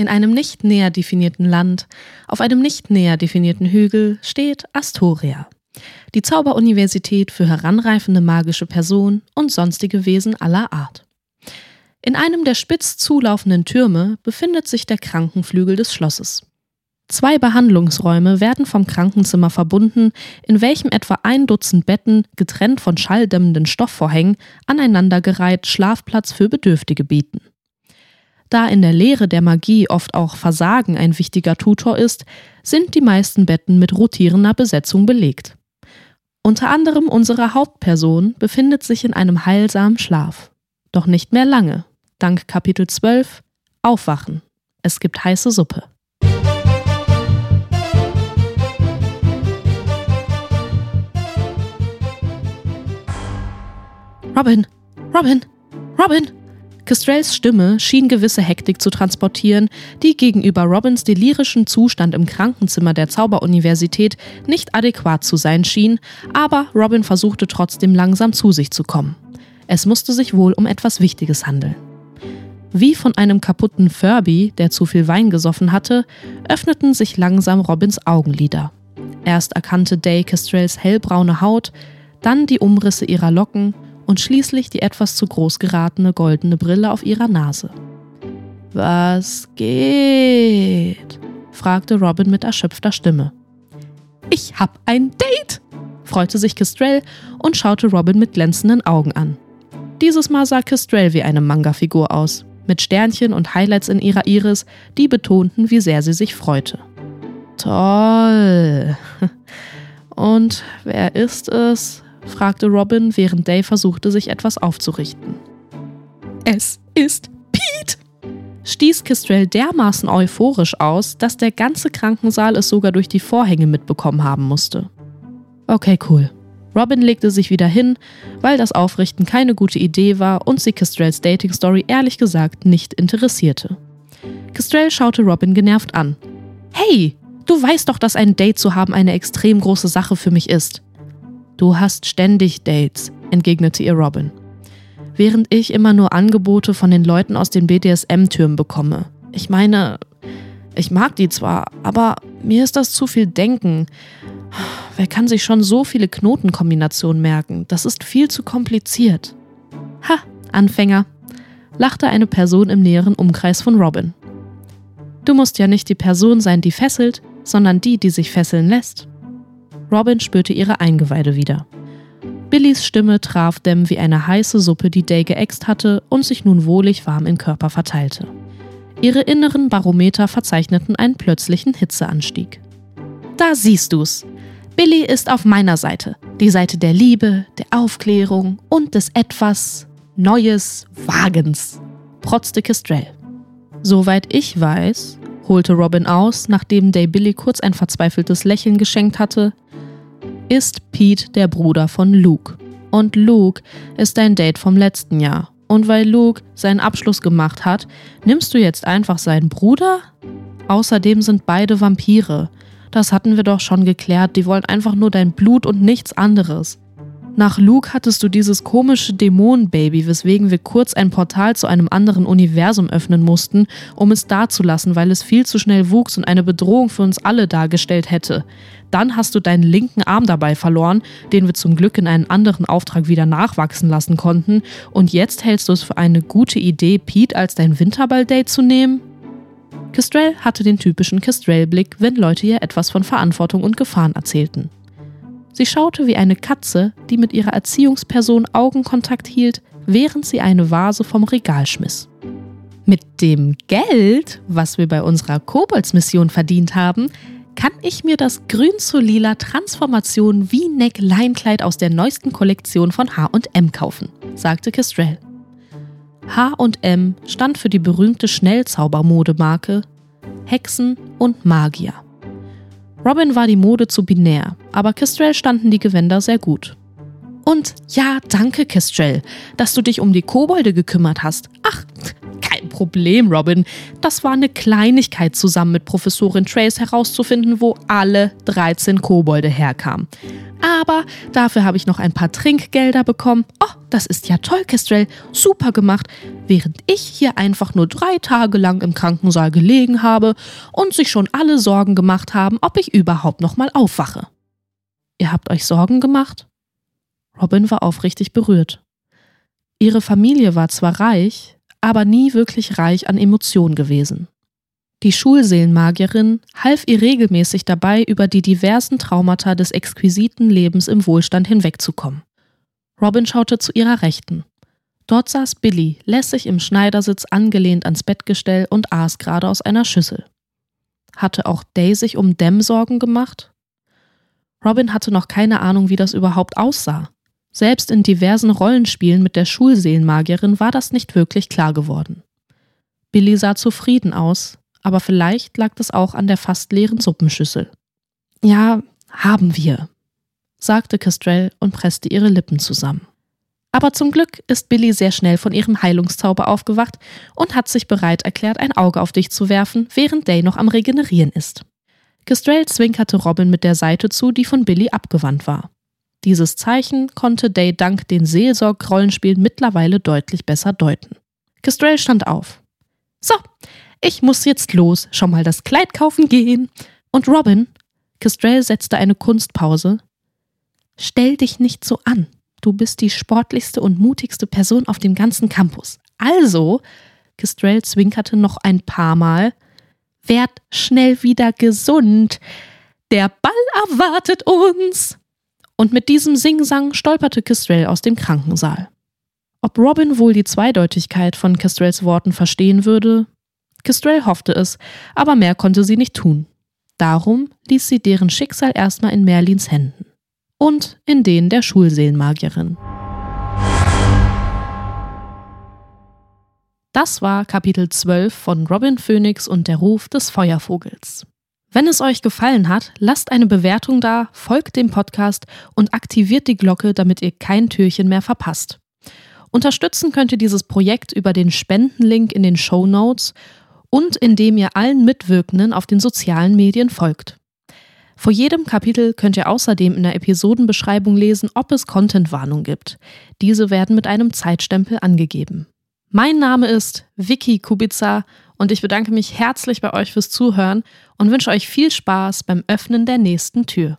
In einem nicht näher definierten Land, auf einem nicht näher definierten Hügel, steht Astoria. Die Zauberuniversität für heranreifende magische Personen und sonstige Wesen aller Art. In einem der spitz zulaufenden Türme befindet sich der Krankenflügel des Schlosses. Zwei Behandlungsräume werden vom Krankenzimmer verbunden, in welchem etwa ein Dutzend Betten, getrennt von schalldämmenden Stoffvorhängen, aneinandergereiht Schlafplatz für Bedürftige bieten. Da in der Lehre der Magie oft auch Versagen ein wichtiger Tutor ist, sind die meisten Betten mit rotierender Besetzung belegt. Unter anderem unsere Hauptperson befindet sich in einem heilsamen Schlaf. Doch nicht mehr lange. Dank Kapitel 12 Aufwachen. Es gibt heiße Suppe. Robin! Robin! Robin! Kestrels Stimme schien gewisse Hektik zu transportieren, die gegenüber Robins delirischen Zustand im Krankenzimmer der Zauberuniversität nicht adäquat zu sein schien, aber Robin versuchte trotzdem langsam zu sich zu kommen. Es musste sich wohl um etwas Wichtiges handeln. Wie von einem kaputten Furby, der zu viel Wein gesoffen hatte, öffneten sich langsam Robins Augenlider. Erst erkannte Day Kestrels hellbraune Haut, dann die Umrisse ihrer Locken und schließlich die etwas zu groß geratene goldene Brille auf ihrer Nase. Was geht? fragte Robin mit erschöpfter Stimme. Ich hab ein Date! freute sich Kestrel und schaute Robin mit glänzenden Augen an. Dieses Mal sah Kestrel wie eine Manga-Figur aus, mit Sternchen und Highlights in ihrer Iris, die betonten, wie sehr sie sich freute. Toll! Und wer ist es? Fragte Robin, während Dave versuchte, sich etwas aufzurichten. Es ist Pete! stieß Kistrell dermaßen euphorisch aus, dass der ganze Krankensaal es sogar durch die Vorhänge mitbekommen haben musste. Okay, cool. Robin legte sich wieder hin, weil das Aufrichten keine gute Idee war und sie Kistrells Dating-Story ehrlich gesagt nicht interessierte. Kistrell schaute Robin genervt an. Hey, du weißt doch, dass ein Date zu haben eine extrem große Sache für mich ist. Du hast ständig Dates, entgegnete ihr Robin. Während ich immer nur Angebote von den Leuten aus den BDSM-Türmen bekomme. Ich meine, ich mag die zwar, aber mir ist das zu viel Denken. Wer kann sich schon so viele Knotenkombinationen merken? Das ist viel zu kompliziert. Ha, Anfänger, lachte eine Person im näheren Umkreis von Robin. Du musst ja nicht die Person sein, die fesselt, sondern die, die sich fesseln lässt. Robin spürte ihre Eingeweide wieder. Billys Stimme traf Dem wie eine heiße Suppe, die Day geäxt hatte und sich nun wohlig warm im Körper verteilte. Ihre inneren Barometer verzeichneten einen plötzlichen Hitzeanstieg. Da siehst du's. Billy ist auf meiner Seite. Die Seite der Liebe, der Aufklärung und des etwas Neues Wagens, protzte Kestrel. Soweit ich weiß, holte Robin aus, nachdem Day Billy kurz ein verzweifeltes Lächeln geschenkt hatte, ist Pete der Bruder von Luke. Und Luke ist dein Date vom letzten Jahr. Und weil Luke seinen Abschluss gemacht hat, nimmst du jetzt einfach seinen Bruder? Außerdem sind beide Vampire. Das hatten wir doch schon geklärt, die wollen einfach nur dein Blut und nichts anderes. Nach Luke hattest du dieses komische Dämonenbaby, weswegen wir kurz ein Portal zu einem anderen Universum öffnen mussten, um es dazulassen, weil es viel zu schnell wuchs und eine Bedrohung für uns alle dargestellt hätte. Dann hast du deinen linken Arm dabei verloren, den wir zum Glück in einen anderen Auftrag wieder nachwachsen lassen konnten. Und jetzt hältst du es für eine gute Idee, Pete als dein Winterball-Date zu nehmen? Kestrel hatte den typischen Kestrel-Blick, wenn Leute ihr etwas von Verantwortung und Gefahren erzählten. Sie schaute wie eine Katze, die mit ihrer Erziehungsperson Augenkontakt hielt, während sie eine Vase vom Regal schmiss. Mit dem Geld, was wir bei unserer Koboldsmission verdient haben, kann ich mir das grün zu lila Transformation V-Neck Leinkleid aus der neuesten Kollektion von H&M kaufen, sagte Kestrel. H&M stand für die berühmte Schnellzaubermodemarke Hexen und Magier. Robin war die Mode zu binär, aber Kestrel standen die Gewänder sehr gut. Und ja, danke, Kestrel, dass du dich um die Kobolde gekümmert hast. Ach, Problem, Robin. Das war eine Kleinigkeit, zusammen mit Professorin Trace herauszufinden, wo alle 13 Kobolde herkamen. Aber dafür habe ich noch ein paar Trinkgelder bekommen. Oh, das ist ja toll, Kestrel. Super gemacht. Während ich hier einfach nur drei Tage lang im Krankensaal gelegen habe und sich schon alle Sorgen gemacht haben, ob ich überhaupt noch mal aufwache. Ihr habt euch Sorgen gemacht? Robin war aufrichtig berührt. Ihre Familie war zwar reich, aber nie wirklich reich an Emotionen gewesen. Die Schulseelenmagierin half ihr regelmäßig dabei, über die diversen Traumata des exquisiten Lebens im Wohlstand hinwegzukommen. Robin schaute zu ihrer Rechten. Dort saß Billy, lässig im Schneidersitz angelehnt ans Bettgestell und aß gerade aus einer Schüssel. Hatte auch Day sich um Dem Sorgen gemacht? Robin hatte noch keine Ahnung, wie das überhaupt aussah. Selbst in diversen Rollenspielen mit der Schulseelenmagierin war das nicht wirklich klar geworden. Billy sah zufrieden aus, aber vielleicht lag das auch an der fast leeren Suppenschüssel. Ja, haben wir, sagte Kestrel und presste ihre Lippen zusammen. Aber zum Glück ist Billy sehr schnell von ihrem Heilungszauber aufgewacht und hat sich bereit erklärt, ein Auge auf dich zu werfen, während Day noch am Regenerieren ist. Kestrel zwinkerte Robin mit der Seite zu, die von Billy abgewandt war. Dieses Zeichen konnte Day dank den Seelsorg-Rollenspielen mittlerweile deutlich besser deuten. Kestrel stand auf. So, ich muss jetzt los, schon mal das Kleid kaufen gehen. Und Robin, Kestrel setzte eine Kunstpause. Stell dich nicht so an. Du bist die sportlichste und mutigste Person auf dem ganzen Campus. Also, Kestrel zwinkerte noch ein paar Mal. Werd schnell wieder gesund. Der Ball erwartet uns. Und mit diesem Singsang stolperte Kestrel aus dem Krankensaal. Ob Robin wohl die Zweideutigkeit von Kestrels Worten verstehen würde? Kestrel hoffte es, aber mehr konnte sie nicht tun. Darum ließ sie deren Schicksal erstmal in Merlins Händen. Und in denen der Schulseelenmagierin. Das war Kapitel 12 von Robin Phoenix und der Ruf des Feuervogels. Wenn es euch gefallen hat, lasst eine Bewertung da, folgt dem Podcast und aktiviert die Glocke, damit ihr kein Türchen mehr verpasst. Unterstützen könnt ihr dieses Projekt über den Spendenlink in den Show Notes und indem ihr allen Mitwirkenden auf den sozialen Medien folgt. Vor jedem Kapitel könnt ihr außerdem in der Episodenbeschreibung lesen, ob es Contentwarnung gibt. Diese werden mit einem Zeitstempel angegeben. Mein Name ist Vicky Kubica und ich bedanke mich herzlich bei euch fürs Zuhören und wünsche euch viel Spaß beim Öffnen der nächsten Tür.